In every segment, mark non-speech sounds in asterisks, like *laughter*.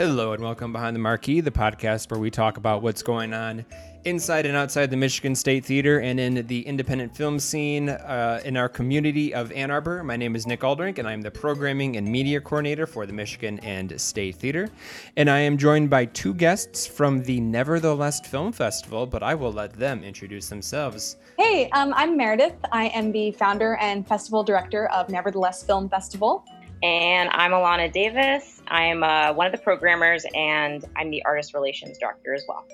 Hello and welcome behind the marquee, the podcast where we talk about what's going on inside and outside the Michigan State Theater and in the independent film scene uh, in our community of Ann Arbor. My name is Nick Aldrink, and I'm the programming and media coordinator for the Michigan and State Theater. And I am joined by two guests from the Nevertheless Film Festival, but I will let them introduce themselves. Hey, um, I'm Meredith. I am the founder and festival director of Nevertheless Film Festival. And I'm Alana Davis. I'm uh, one of the programmers, and I'm the artist relations director as well.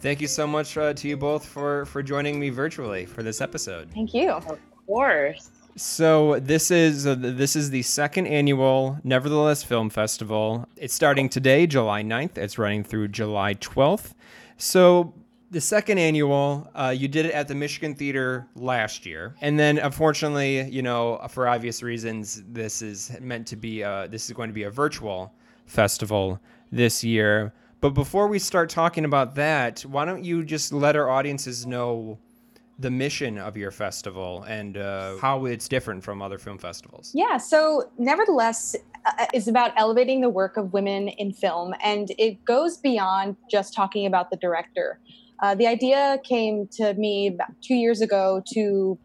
Thank you so much uh, to you both for for joining me virtually for this episode. Thank you. Of course. So this is uh, this is the second annual Nevertheless Film Festival. It's starting today, July 9th. It's running through July 12th. So the second annual, uh, you did it at the Michigan Theater last year, and then unfortunately, you know, for obvious reasons, this is meant to be a, this is going to be a virtual festival this year. But before we start talking about that, why don't you just let our audiences know the mission of your festival and uh, how it's different from other film festivals? Yeah, so nevertheless, uh, is about elevating the work of women in film, and it goes beyond just talking about the director. Uh, the idea came to me about two years ago to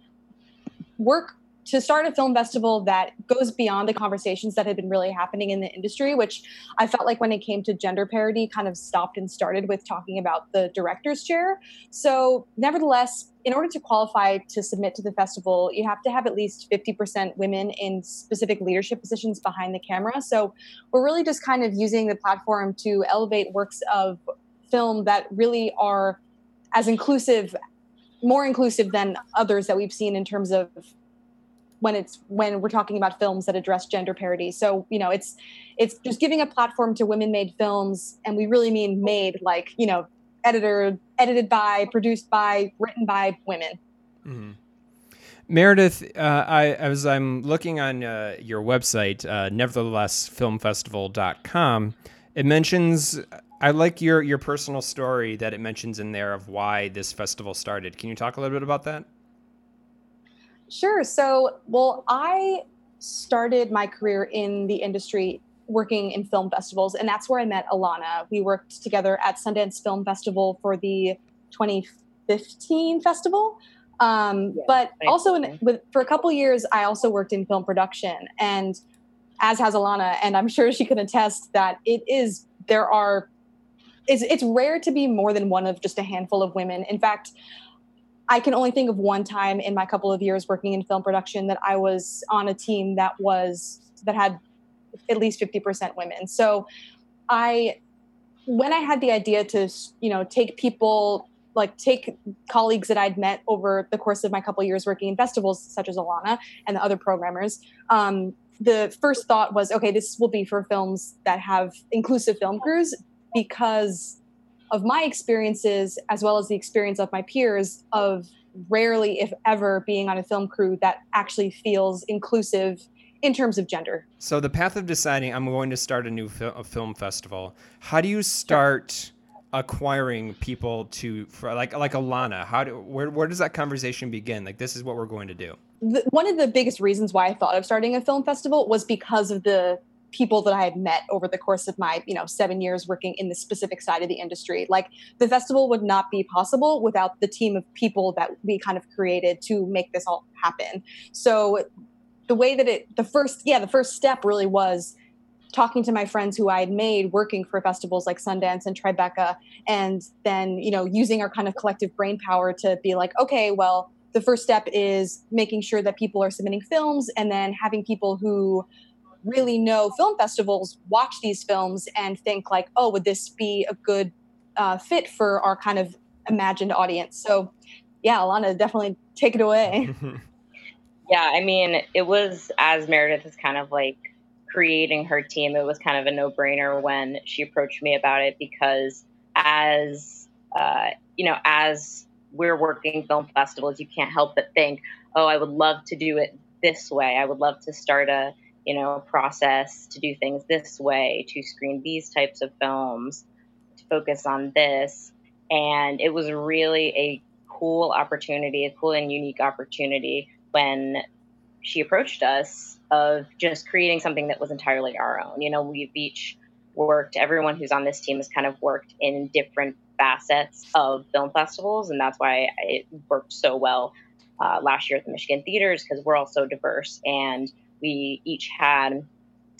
work to start a film festival that goes beyond the conversations that had been really happening in the industry, which I felt like when it came to gender parity, kind of stopped and started with talking about the director's chair. So, nevertheless, in order to qualify to submit to the festival, you have to have at least 50% women in specific leadership positions behind the camera. So, we're really just kind of using the platform to elevate works of film that really are as inclusive more inclusive than others that we've seen in terms of when it's when we're talking about films that address gender parity so you know it's it's just giving a platform to women made films and we really mean made like you know editor edited by produced by written by women mm-hmm. Meredith, uh, I, as I'm looking on uh, your website, uh, neverthelessfilmfestival.com, it mentions I like your your personal story that it mentions in there of why this festival started. Can you talk a little bit about that? Sure. So, well, I started my career in the industry working in film festivals, and that's where I met Alana. We worked together at Sundance Film Festival for the 2015 festival. Um, yeah, but also, in, with, for a couple years, I also worked in film production, and as has Alana, and I'm sure she can attest that it is there are it's it's rare to be more than one of just a handful of women. In fact, I can only think of one time in my couple of years working in film production that I was on a team that was that had at least 50% women. So I when I had the idea to, you know, take people like take colleagues that I'd met over the course of my couple of years working in festivals such as Alana and the other programmers, um, the first thought was, okay, this will be for films that have inclusive film crews because of my experiences as well as the experience of my peers of rarely if ever being on a film crew that actually feels inclusive in terms of gender. So the path of deciding i'm going to start a new fil- a film festival. How do you start acquiring people to for like like alana? How do where, where does that conversation begin? Like this is what we're going to do. The, one of the biggest reasons why i thought of starting a film festival was because of the people that I had met over the course of my, you know, seven years working in the specific side of the industry. Like the festival would not be possible without the team of people that we kind of created to make this all happen. So the way that it, the first, yeah, the first step really was talking to my friends who I had made working for festivals like Sundance and Tribeca, and then, you know, using our kind of collective brain power to be like, okay, well, the first step is making sure that people are submitting films and then having people who really know film festivals watch these films and think like, oh, would this be a good uh, fit for our kind of imagined audience? So, yeah, Alana, definitely take it away. *laughs* yeah, I mean, it was as Meredith is kind of like creating her team. It was kind of a no brainer when she approached me about it because as uh, you know, as we're working film festivals, you can't help but think, oh, I would love to do it this way. I would love to start a you know, process to do things this way, to screen these types of films, to focus on this. And it was really a cool opportunity, a cool and unique opportunity when she approached us of just creating something that was entirely our own. You know, we've each worked, everyone who's on this team has kind of worked in different facets of film festivals. And that's why it worked so well uh, last year at the Michigan Theaters because we're all so diverse and we each had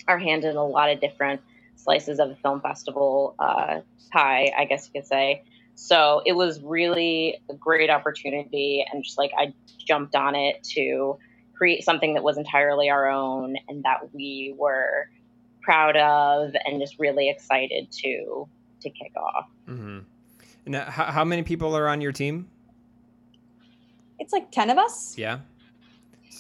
our hand in a lot of different slices of the film festival uh, pie, I guess you could say. So it was really a great opportunity, and just like I jumped on it to create something that was entirely our own and that we were proud of and just really excited to to kick off. Mm-hmm. Now, how, how many people are on your team? It's like ten of us. Yeah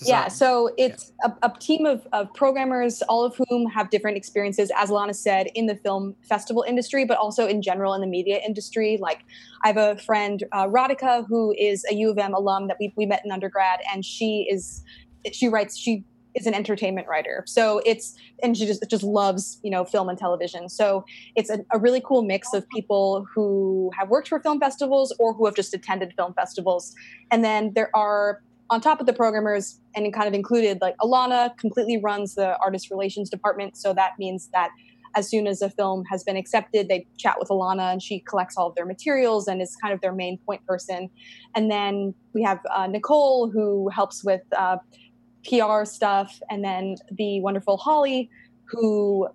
yeah, so it's yeah. a, a, team of, of programmers, all of whom have different experiences, as Lana said, in the film festival industry, but also in general in the media industry. Like, I have a friend, uh, Radhika, who is a U of M alum that we, we met in undergrad, and she is, she writes, she is an entertainment writer. So it's, and she just, just loves, you know, film and television. So it's a, a really cool mix of people who have worked for film festivals or who have just attended film festivals. And then there are on top of the programmers and kind of included like alana completely runs the artist relations department so that means that as soon as a film has been accepted they chat with alana and she collects all of their materials and is kind of their main point person. And then we have uh, nicole who helps with uh, pr stuff and then the wonderful holly who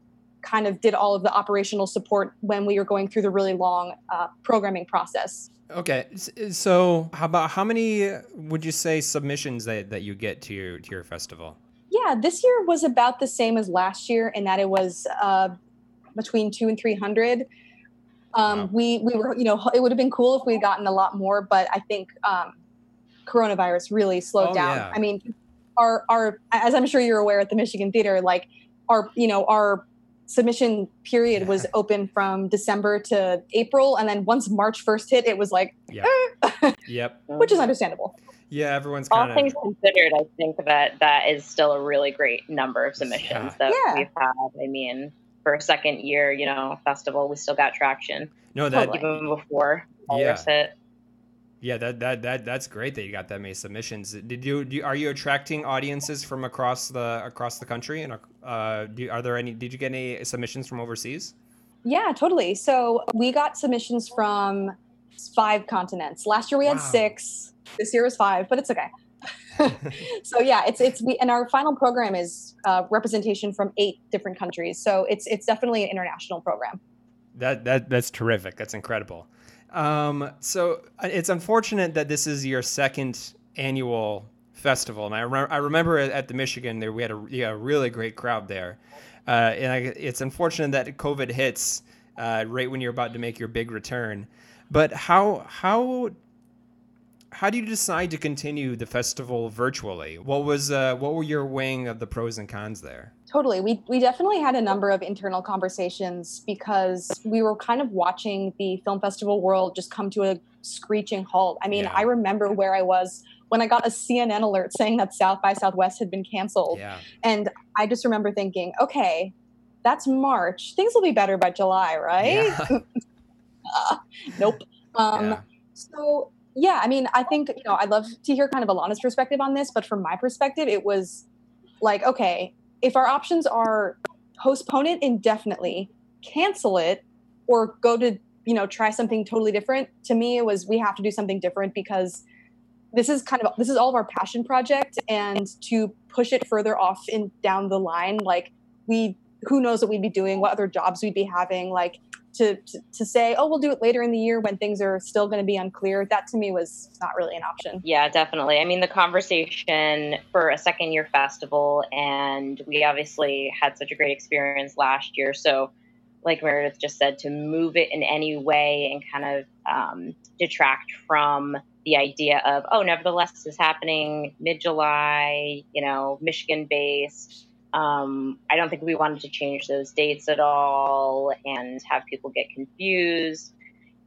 kind of did all of the operational support when we were going through the really long uh, programming process Okay, so how about how many would you say submissions that, that you get to your to your festival? Yeah, this year was about the same as last year in that it was uh, between two and three hundred. Um, wow. We we were you know it would have been cool if we'd gotten a lot more, but I think um, coronavirus really slowed oh, down. Yeah. I mean, our our as I'm sure you're aware at the Michigan Theater, like our you know our submission period was open from December to April, and then once March first hit, it was like, yep, eh. *laughs* yep. which is understandable. Yeah, everyone's all kinda... things considered. I think that that is still a really great number of submissions yeah. that yeah. we've had. I mean, for a second year, you know, festival, we still got traction. No, that even before yeah. hit. Yeah, that, that that that's great that you got that many submissions. Did you, do, are you attracting audiences from across the across the country and uh, do, are there any? Did you get any submissions from overseas? Yeah, totally. So we got submissions from five continents. Last year we had wow. six. This year is five, but it's okay. *laughs* *laughs* so yeah, it's it's we and our final program is uh, representation from eight different countries. So it's it's definitely an international program. That that that's terrific. That's incredible. Um, so uh, it's unfortunate that this is your second annual festival, and I, re- I remember at the Michigan there we had a, yeah, a really great crowd there, uh, and I, it's unfortunate that COVID hits uh, right when you're about to make your big return. But how how how do you decide to continue the festival virtually? What was uh, what were your weighing of the pros and cons there? Totally. We we definitely had a number of internal conversations because we were kind of watching the film festival world just come to a screeching halt. I mean, yeah. I remember where I was when I got a CNN alert saying that South by Southwest had been canceled. Yeah. And I just remember thinking, okay, that's March. Things will be better by July, right? Yeah. *laughs* uh, nope. Um, yeah. So yeah, I mean, I think, you know, I'd love to hear kind of Alana's perspective on this, but from my perspective, it was like, okay, if our options are postpone it indefinitely, cancel it, or go to, you know, try something totally different, to me, it was we have to do something different because this is kind of this is all of our passion project and to push it further off in down the line like we who knows what we'd be doing what other jobs we'd be having like to, to, say, oh, we'll do it later in the year when things are still going to be unclear, that to me was not really an option. Yeah, definitely. I mean, the conversation for a second year festival, and we obviously had such a great experience last year. So, like Meredith just said, to move it in any way and kind of um, detract from the idea of, oh, nevertheless, this is happening mid July, you know, Michigan based um, I don't think we wanted to change those dates at all and have people get confused.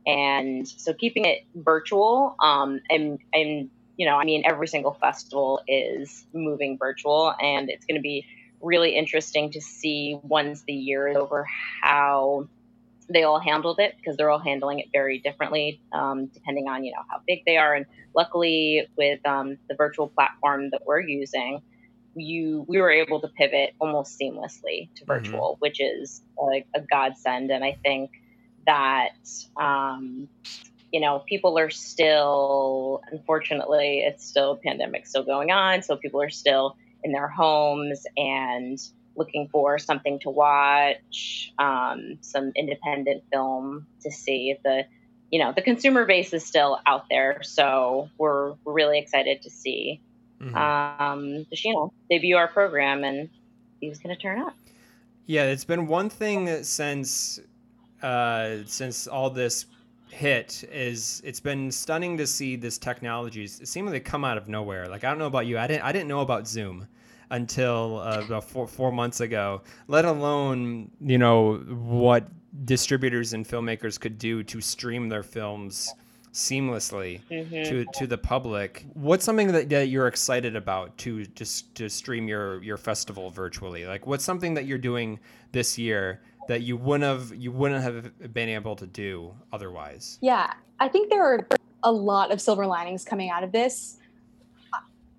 And so keeping it virtual, um, and, and, you know, I mean, every single festival is moving virtual, and it's going to be really interesting to see once the year is over how they all handled it because they're all handling it very differently um, depending on you know how big they are and luckily with um, the virtual platform that we're using you we were able to pivot almost seamlessly to mm-hmm. virtual, mm-hmm. which is like a godsend. And I think that um, you know people are still, unfortunately, it's still pandemic still going on, so people are still in their homes and looking for something to watch, um, some independent film to see. The you know the consumer base is still out there, so we're, we're really excited to see mm-hmm. um, just you know debut our program and he was going to turn up. Yeah, it's been one thing since uh, since all this hit is it's been stunning to see this technology seemingly come out of nowhere. Like I don't know about you, I didn't I didn't know about Zoom until uh, about four, four months ago. Let alone you know what distributors and filmmakers could do to stream their films seamlessly mm-hmm. to to the public. What's something that, that you're excited about to just to stream your your festival virtually? Like what's something that you're doing this year that you wouldn't have you wouldn't have been able to do otherwise? Yeah, I think there are a lot of silver linings coming out of this.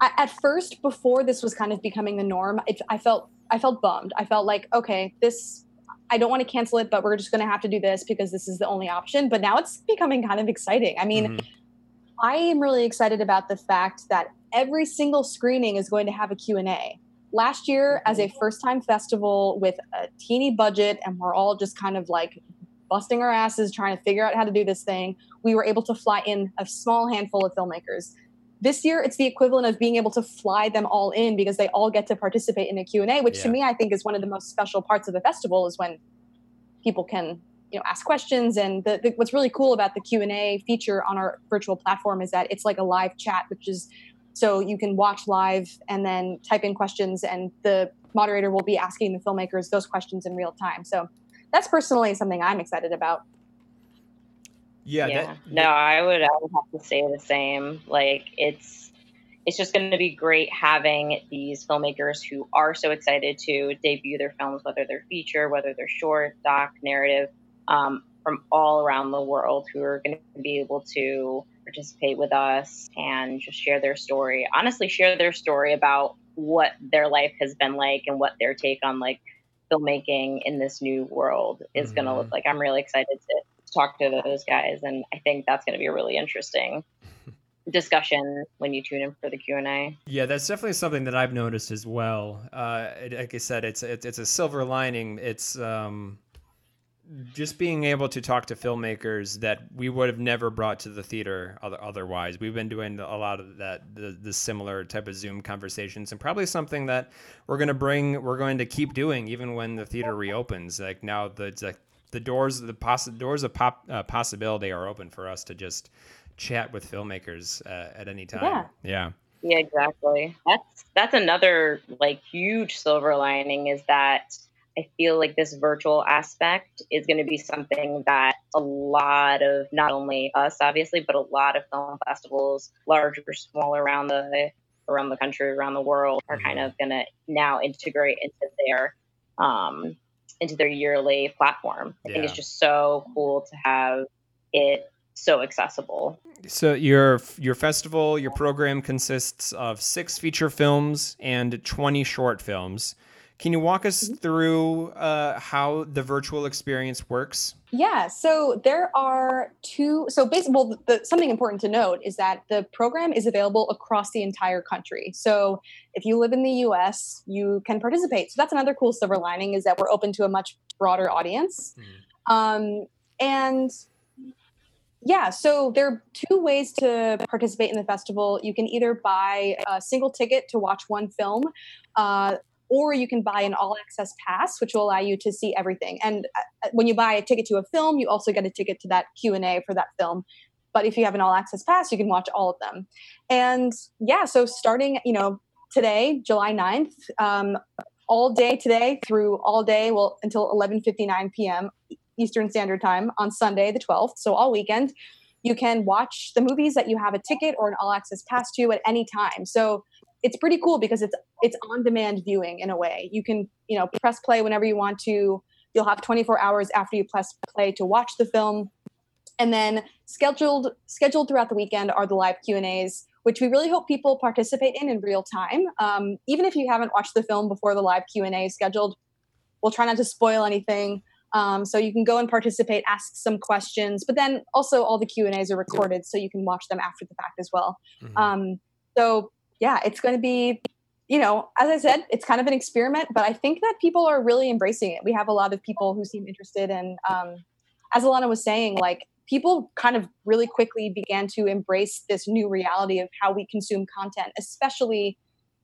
I, at first, before this was kind of becoming the norm, it, I felt I felt bummed. I felt like, okay, this I don't want to cancel it, but we're just going to have to do this because this is the only option. But now it's becoming kind of exciting. I mean, mm-hmm. I am really excited about the fact that every single screening is going to have a Q&A. Last year, as a first-time festival with a teeny budget, and we're all just kind of like busting our asses trying to figure out how to do this thing, we were able to fly in a small handful of filmmakers this year, it's the equivalent of being able to fly them all in because they all get to participate in a Q&A, which yeah. to me, I think is one of the most special parts of the festival is when people can you know ask questions. And the, the, what's really cool about the q&a feature on our virtual platform is that it's like a live chat which is so you can watch live and then type in questions and the moderator will be asking the filmmakers those questions in real time. So that's personally something i'm excited about yeah, yeah. That, no, I would I would have to say the same. Like it's it's just going to be great having these filmmakers who are so excited to debut their films, whether they're feature, whether they're short, doc, narrative, um, from all around the world who are going to be able to participate with us and just share their story. Honestly, share their story about what their life has been like and what their take on like filmmaking in this new world is mm-hmm. going to look like. I'm really excited to talk to those guys, and I think that's going to be a really interesting discussion when you tune in for the q&a yeah that's definitely something that i've noticed as well uh, like i said it's, it's it's a silver lining it's um just being able to talk to filmmakers that we would have never brought to the theater otherwise. We've been doing a lot of that, the, the similar type of Zoom conversations, and probably something that we're going to bring, we're going to keep doing even when the theater reopens. Like now, the like the doors the poss- doors of pop, uh, possibility are open for us to just chat with filmmakers uh, at any time. Yeah. yeah. Yeah, exactly. That's that's another like huge silver lining is that I feel like this virtual aspect is going to be something that a lot of not only us obviously, but a lot of film festivals, large or small around the around the country, around the world, are kind mm-hmm. of going to now integrate into their um, into their yearly platform. I yeah. think it's just so cool to have it so accessible. So your your festival, your program consists of six feature films and 20 short films. Can you walk us mm-hmm. through uh, how the virtual experience works? Yeah, so there are two. So basically, well, the, something important to note is that the program is available across the entire country. So if you live in the U.S., you can participate. So that's another cool silver lining is that we're open to a much broader audience. Mm. Um, and yeah, so there are two ways to participate in the festival. You can either buy a single ticket to watch one film. Uh, or you can buy an all access pass which will allow you to see everything. And uh, when you buy a ticket to a film you also get a ticket to that q&a for that film. But if you have an all access pass you can watch all of them. And yeah so starting you know today july 9th um, all day today through all day well until 11.59 p.m eastern standard time on sunday the 12th so all weekend you can watch the movies that you have a ticket or an all access pass to at any time. So it's pretty cool because it's it's on demand viewing in a way. You can you know press play whenever you want to. You'll have 24 hours after you press play to watch the film, and then scheduled scheduled throughout the weekend are the live Q and A's which we really hope people participate in in real time. Um, even if you haven't watched the film before the live Q and A is scheduled, we'll try not to spoil anything. Um, so you can go and participate, ask some questions, but then also all the Q and A's are recorded, so you can watch them after the fact as well. Mm-hmm. Um, so yeah, it's going to be, you know, as I said, it's kind of an experiment, but I think that people are really embracing it. We have a lot of people who seem interested, and um, as Alana was saying, like people kind of really quickly began to embrace this new reality of how we consume content, especially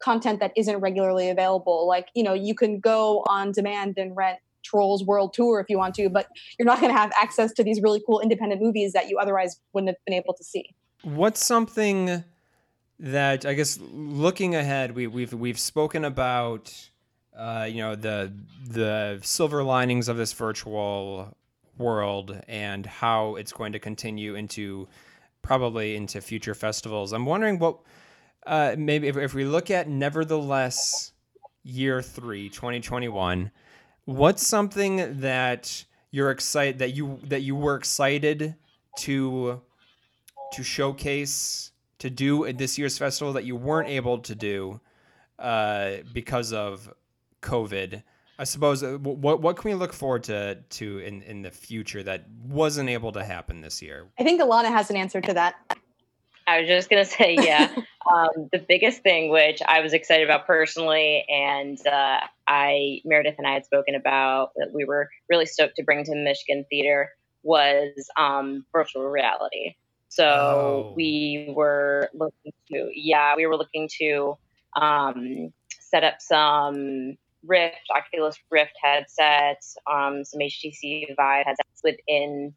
content that isn't regularly available. Like, you know, you can go on demand and rent Trolls World Tour if you want to, but you're not going to have access to these really cool independent movies that you otherwise wouldn't have been able to see. What's something that I guess looking ahead, we, we've we've spoken about, uh, you know, the the silver linings of this virtual world and how it's going to continue into probably into future festivals. I'm wondering what uh, maybe if, if we look at nevertheless year three 2021 what's something that you're excited that you that you were excited to to showcase to do at this year's festival that you weren't able to do uh, because of covid I suppose uh, what what can we look forward to to in in the future that wasn't able to happen this year? I think Alana has an answer to that. I was just gonna say, yeah, *laughs* um, the biggest thing which I was excited about personally, and uh, I Meredith and I had spoken about that we were really stoked to bring to Michigan Theater was um, virtual reality. So oh. we were looking to, yeah, we were looking to um, set up some Rift, Oculus Rift headsets, um, some HTC Vive headsets within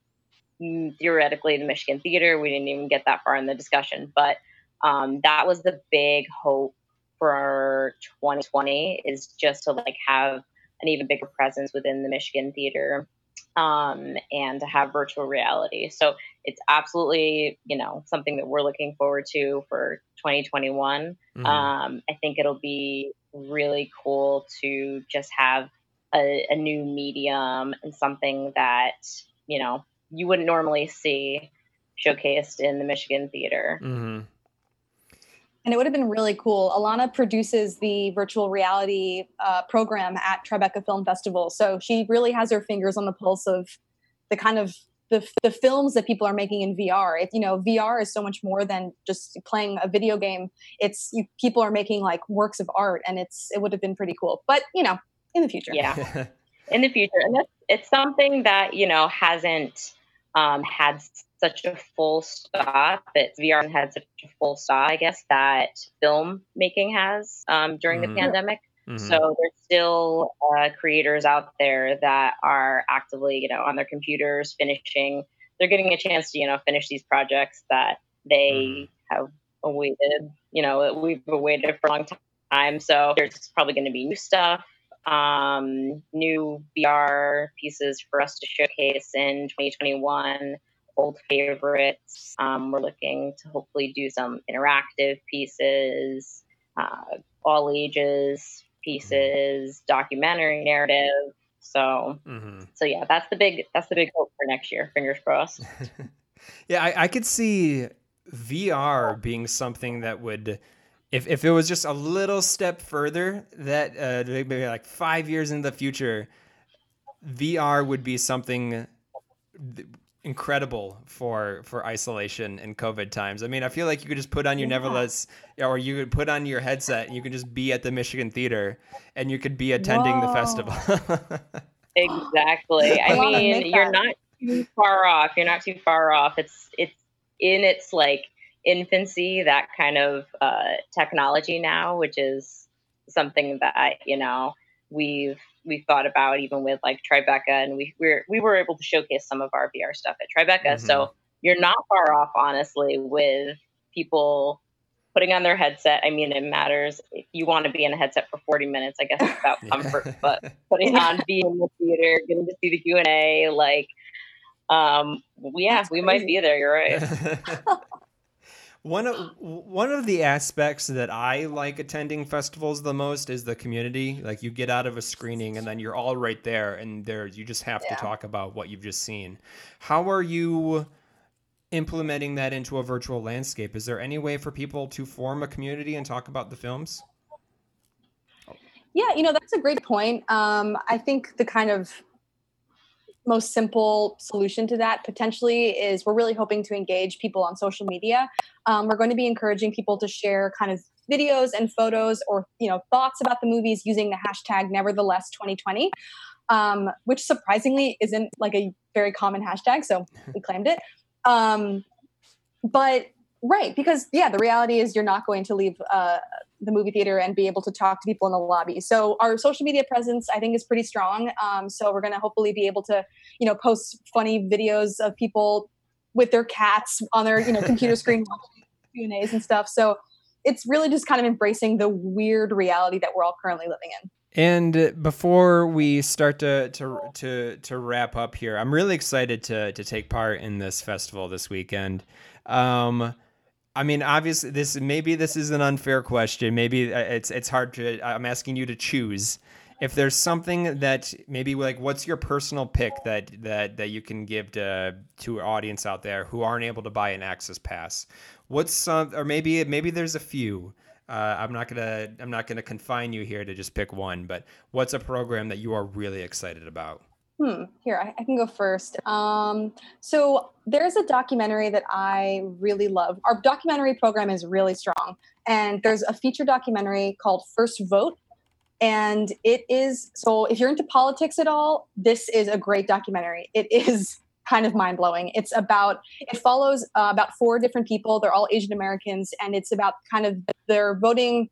mm, theoretically the Michigan Theater. We didn't even get that far in the discussion, but um, that was the big hope for 2020 is just to like have an even bigger presence within the Michigan Theater um, and to have virtual reality. So it's absolutely, you know, something that we're looking forward to for 2021. Mm-hmm. Um, I think it'll be really cool to just have a, a new medium and something that you know you wouldn't normally see showcased in the Michigan theater. Mm-hmm. And it would have been really cool. Alana produces the virtual reality uh, program at Tribeca Film Festival. So she really has her fingers on the pulse of the kind of the, the films that people are making in VR. It, you know, VR is so much more than just playing a video game. It's you, people are making like works of art, and it's it would have been pretty cool. But you know, in the future, yeah, in the future, and that's it's something that you know hasn't um, had such a full stop. That VR had such a full stop, I guess, that film making has um, during mm-hmm. the pandemic. Mm-hmm. So there's still uh, creators out there that are actively, you know, on their computers finishing. They're getting a chance to, you know, finish these projects that they mm-hmm. have awaited. You know, we've awaited for a long time. So there's probably going to be new stuff, um, new VR pieces for us to showcase in 2021. Old favorites. Um, we're looking to hopefully do some interactive pieces, uh, all ages pieces, documentary narrative. So, mm-hmm. so yeah, that's the big that's the big hope for next year. Fingers crossed. *laughs* yeah, I, I could see VR being something that would, if if it was just a little step further, that uh, maybe like five years in the future, VR would be something incredible for for isolation and COVID times. I mean, I feel like you could just put on your yeah. Nevertheless, or you could put on your headset and you could just be at the Michigan Theater, and you could be attending Whoa. the festival. *laughs* exactly. I mean, you're not too far off. You're not too far off. It's it's in its like infancy that kind of uh, technology now, which is something that you know we've we thought about even with like Tribeca, and we we're, we were able to showcase some of our VR stuff at Tribeca. Mm-hmm. So you're not far off, honestly, with people putting on their headset. I mean, it matters if you want to be in a headset for 40 minutes. I guess it's about *laughs* comfort, but putting on being in the theater, getting to see the Q and A, like, um, yeah, we might be there. You're right. *laughs* One of one of the aspects that I like attending festivals the most is the community. Like you get out of a screening and then you're all right there, and there you just have yeah. to talk about what you've just seen. How are you implementing that into a virtual landscape? Is there any way for people to form a community and talk about the films? Yeah, you know, that's a great point. Um, I think the kind of most simple solution to that potentially is we're really hoping to engage people on social media. Um, we're going to be encouraging people to share kind of videos and photos or you know thoughts about the movies using the hashtag nevertheless 2020 um, which surprisingly isn't like a very common hashtag so *laughs* we claimed it um, but right because yeah the reality is you're not going to leave uh, the movie theater and be able to talk to people in the lobby so our social media presence i think is pretty strong um, so we're going to hopefully be able to you know post funny videos of people with their cats on their you know computer screen *laughs* Q and A's and stuff. So it's really just kind of embracing the weird reality that we're all currently living in. And before we start to to to to wrap up here, I'm really excited to to take part in this festival this weekend. Um, I mean, obviously, this maybe this is an unfair question. Maybe uh, it's it's hard to. I'm asking you to choose. If there's something that maybe like, what's your personal pick that that that you can give to to an audience out there who aren't able to buy an access pass? what's some or maybe maybe there's a few uh, i'm not gonna i'm not gonna confine you here to just pick one but what's a program that you are really excited about hmm here i, I can go first um, so there's a documentary that i really love our documentary program is really strong and there's a feature documentary called first vote and it is so if you're into politics at all this is a great documentary it is *laughs* kind of mind blowing. It's about it follows uh, about four different people. They're all Asian Americans, and it's about kind of they're voting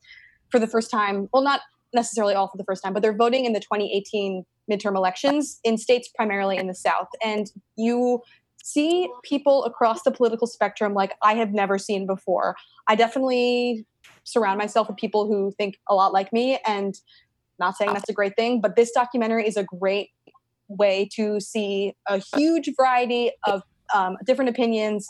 for the first time. Well, not necessarily all for the first time, but they're voting in the 2018 midterm elections in states primarily in the South, and you see people across the political spectrum like I have never seen before. I definitely surround myself with people who think a lot like me and not saying that's a great thing, but this documentary is a great way to see a huge variety of um, different opinions.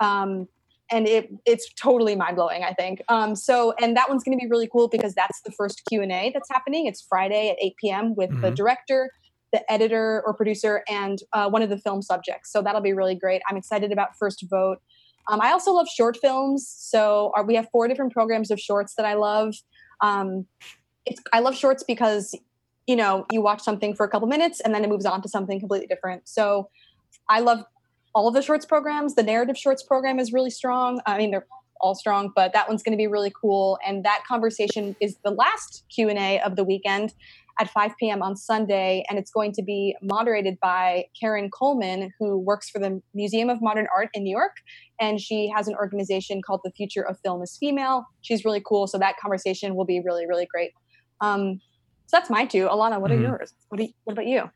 Um, and it, it's totally mind blowing, I think. Um, so, and that one's going to be really cool because that's the first Q and A that's happening. It's Friday at 8 p.m. with mm-hmm. the director, the editor or producer, and uh, one of the film subjects. So that'll be really great. I'm excited about First Vote. Um, I also love short films. So our, we have four different programs of shorts that I love. Um, I love shorts because you know, you watch something for a couple minutes and then it moves on to something completely different. So I love all of the shorts programs. The narrative shorts program is really strong. I mean, they're all strong, but that one's going to be really cool. And that conversation is the last Q and A of the weekend at 5 p.m. on Sunday, and it's going to be moderated by Caryn Coleman, who works for the Museum of Modern Art in New York, and she has an organization called The Future of Film is Female. She's really cool, so that conversation will be really, really great. Um, so that's my two. Alana, what are mm-hmm. yours? What do you, what about you?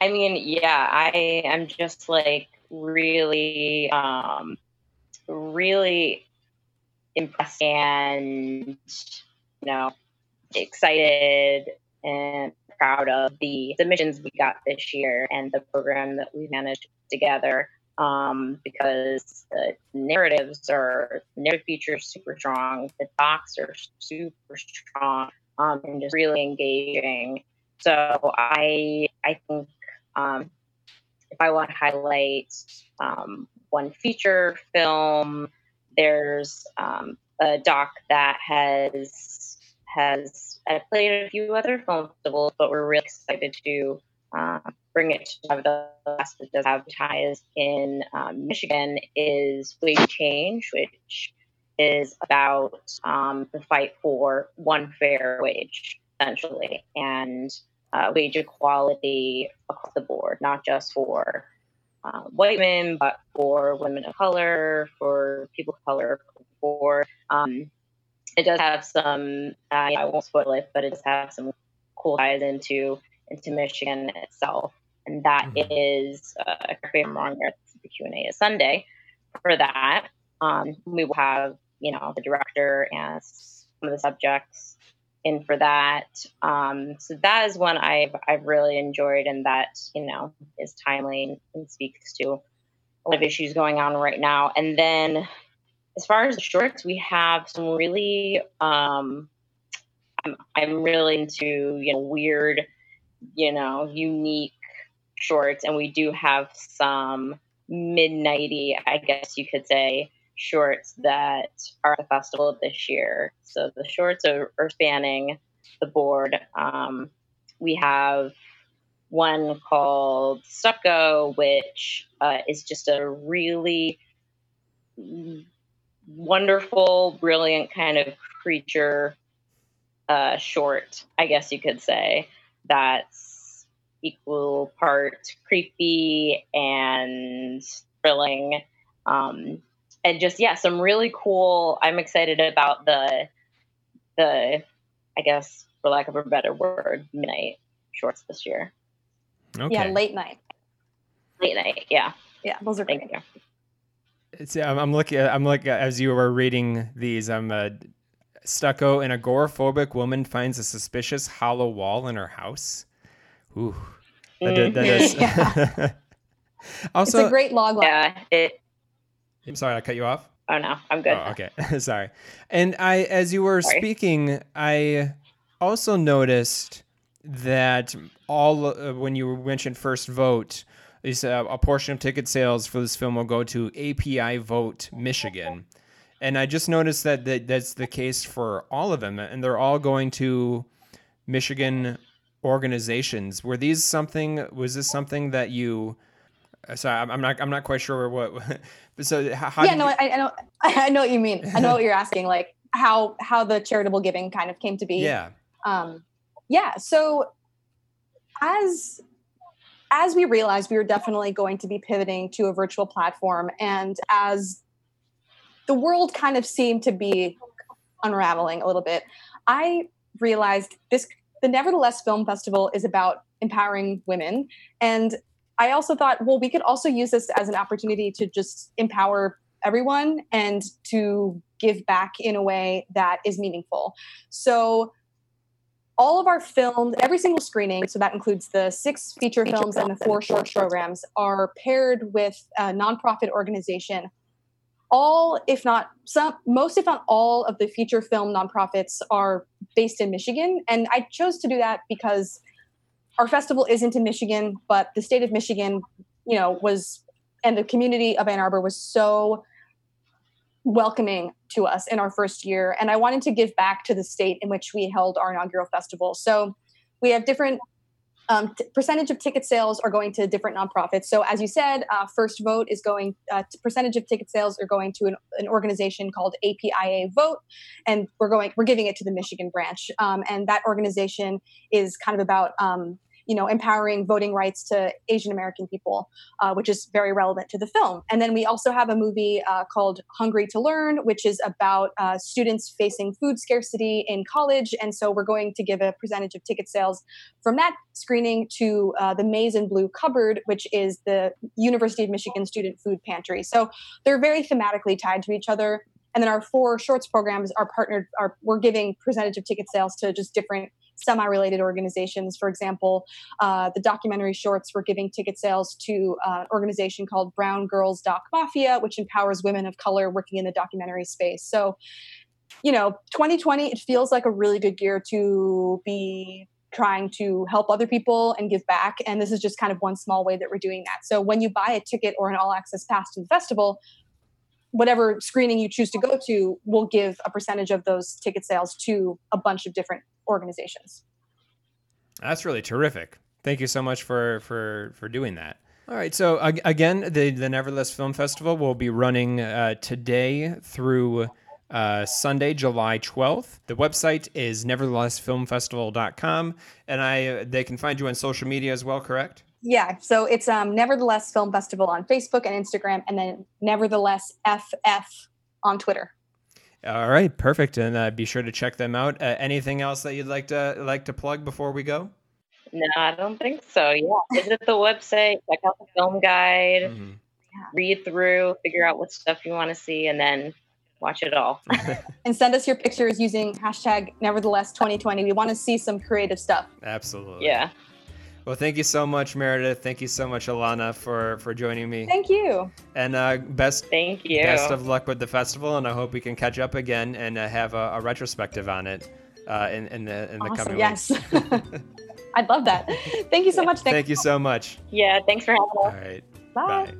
I mean, yeah, I am just like really, um, really impressed and you know excited and proud of the submissions we got this year and the program that we managed together um, because the narratives are narrative features super strong the docs are super strong um, and just really engaging. So I I think um, I want to highlight um, one feature film, there's um, a doc that has has I played at a few other film festivals, but we're really excited to uh, bring it to the last that does have ties in um, Michigan is Waging Change, which is about um, the fight for one fair wage, essentially, and uh, wage equality across the board, not just for uh, white men, but for women of color, for people of color, for um, it does have some. Uh, I won't spoil it, but it does have some cool ties into into Michigan itself, and that mm-hmm. is uh, correct me if I'm wrong. The Q and A is Sunday. For that, um, we will have you know the director and some of the subjects in for that. Um, so that is one I've I've really enjoyed, and that you know is timely and speaks to a lot of issues going on right now. And then as far as the shorts, we have some really um, I'm I'm really into you know weird, you know unique shorts, and we do have some midnighty, I guess you could say, shorts that are at the festival this year. So the shorts are, are spanning the board. Um, we have one called Stucco, which uh, is just a really wonderful, brilliant kind of creature uh, short, I guess you could say, that's equal part creepy and thrilling. Um, and just yeah, some really cool. I'm excited about the the I guess for lack of a better word, midnight shorts this year. Okay. Yeah, late night. Late night, yeah. Yeah, those are Thank great. You. It's, I'm looking. I'm looking as you were reading these. I'm uh, stucco. An agoraphobic woman finds a suspicious hollow wall in her house. Ooh, that, mm-hmm. that is. *laughs* *laughs* also, it's a great log line. Yeah, it. I'm sorry, I cut you off. Oh no, I'm good. Oh, okay, *laughs* sorry. And I, as you were sorry. speaking, I also noticed that all uh, when you mentioned first vote, is uh, a portion of ticket sales for this film will go to API Vote Michigan, and I just noticed that, that that's the case for all of them, and they're all going to Michigan organizations. Were these something? Was this something that you? Uh, sorry, I'm not. I'm not quite sure what. *laughs* so how? Yeah, no, you, I, I know. *laughs* I know what you mean. I know what you're asking. Like how how the charitable giving kind of came to be. Yeah. Um, yeah. So as as we realized we were definitely going to be pivoting to a virtual platform and as the world kind of seemed to be unraveling a little bit i realized this the nevertheless film festival is about empowering women and i also thought well we could also use this as an opportunity to just empower everyone and to give back in a way that is meaningful so all of our films, every single screening, so that includes the six feature films and the four short programs, are paired with a nonprofit organization. All, if not some, most, if not all, of the feature film nonprofits are based in Michigan. And I chose to do that because our festival isn't in Michigan, but the state of Michigan, you know, was, and the community of Ann Arbor was so welcoming to us in our first year. And I wanted to give back to the state in which we held our inaugural festival. So we have different um, t- percentage of ticket sales are going to different nonprofits. So, as you said, uh, First Vote is going, uh, percentage of ticket sales are going to an, an, organization called APIA Vote, and we're going, we're giving it to the Michigan branch. Um, and that organization is kind of about um, you know, empowering voting rights to Asian American people, uh, which is very relevant to the film. And then we also have a movie uh, called Hungry to Learn, which is about uh, students facing food scarcity in college. And so we're going to give a percentage of ticket sales from that screening to uh, the Maize and Blue Cupboard, which is the University of Michigan Student Food Pantry. So they're very thematically tied to each other. And then our four shorts programs are partnered, are we're giving percentage of ticket sales to just different semi-related organizations. For example, uh, the documentary shorts were giving ticket sales to uh, an organization called Brown Girls Doc Mafia, which empowers women of color working in the documentary space. So, you know, 2020, it feels like a really good year to be trying to help other people and give back. And this is just kind of one small way that we're doing that. So when you buy a ticket or an all access pass to the festival, whatever screening you choose to go to will give a percentage of those ticket sales to a bunch of different organizations. That's really terrific. Thank you so much for for for doing that. All right. So again, the the Nevertheless Film Festival will be running uh, today through uh, Sunday, July 12th. The website is neverthelessfilmfestival.com, and I they can find you on social media as well. Correct? Yeah. So it's um, Nevertheless Film Festival on Facebook and Instagram, and then Nevertheless FF on Twitter. All right, perfect, and uh, be sure to check them out. Uh, anything else that you'd like to like to plug before we go? No, I don't think so. Yeah, visit the website, check out the film guide, mm-hmm. read through, figure out what stuff you want to see, and then watch it all. *laughs* and send us your pictures using hashtag Nevertheless 2020. We want to see some creative stuff. Absolutely. Yeah. Well, thank you so much, Meredith. Thank you so much, Alana, for for joining me. Thank you. And uh, best thank you. Best of luck with the festival, and I hope we can catch up again and uh, have a, a, retrospective on it uh, in in the in the awesome. coming yes. weeks. *laughs* I'd love that. Thank you so much. Thank you so much. Yeah, thanks for having us. All right. Bye. Bye.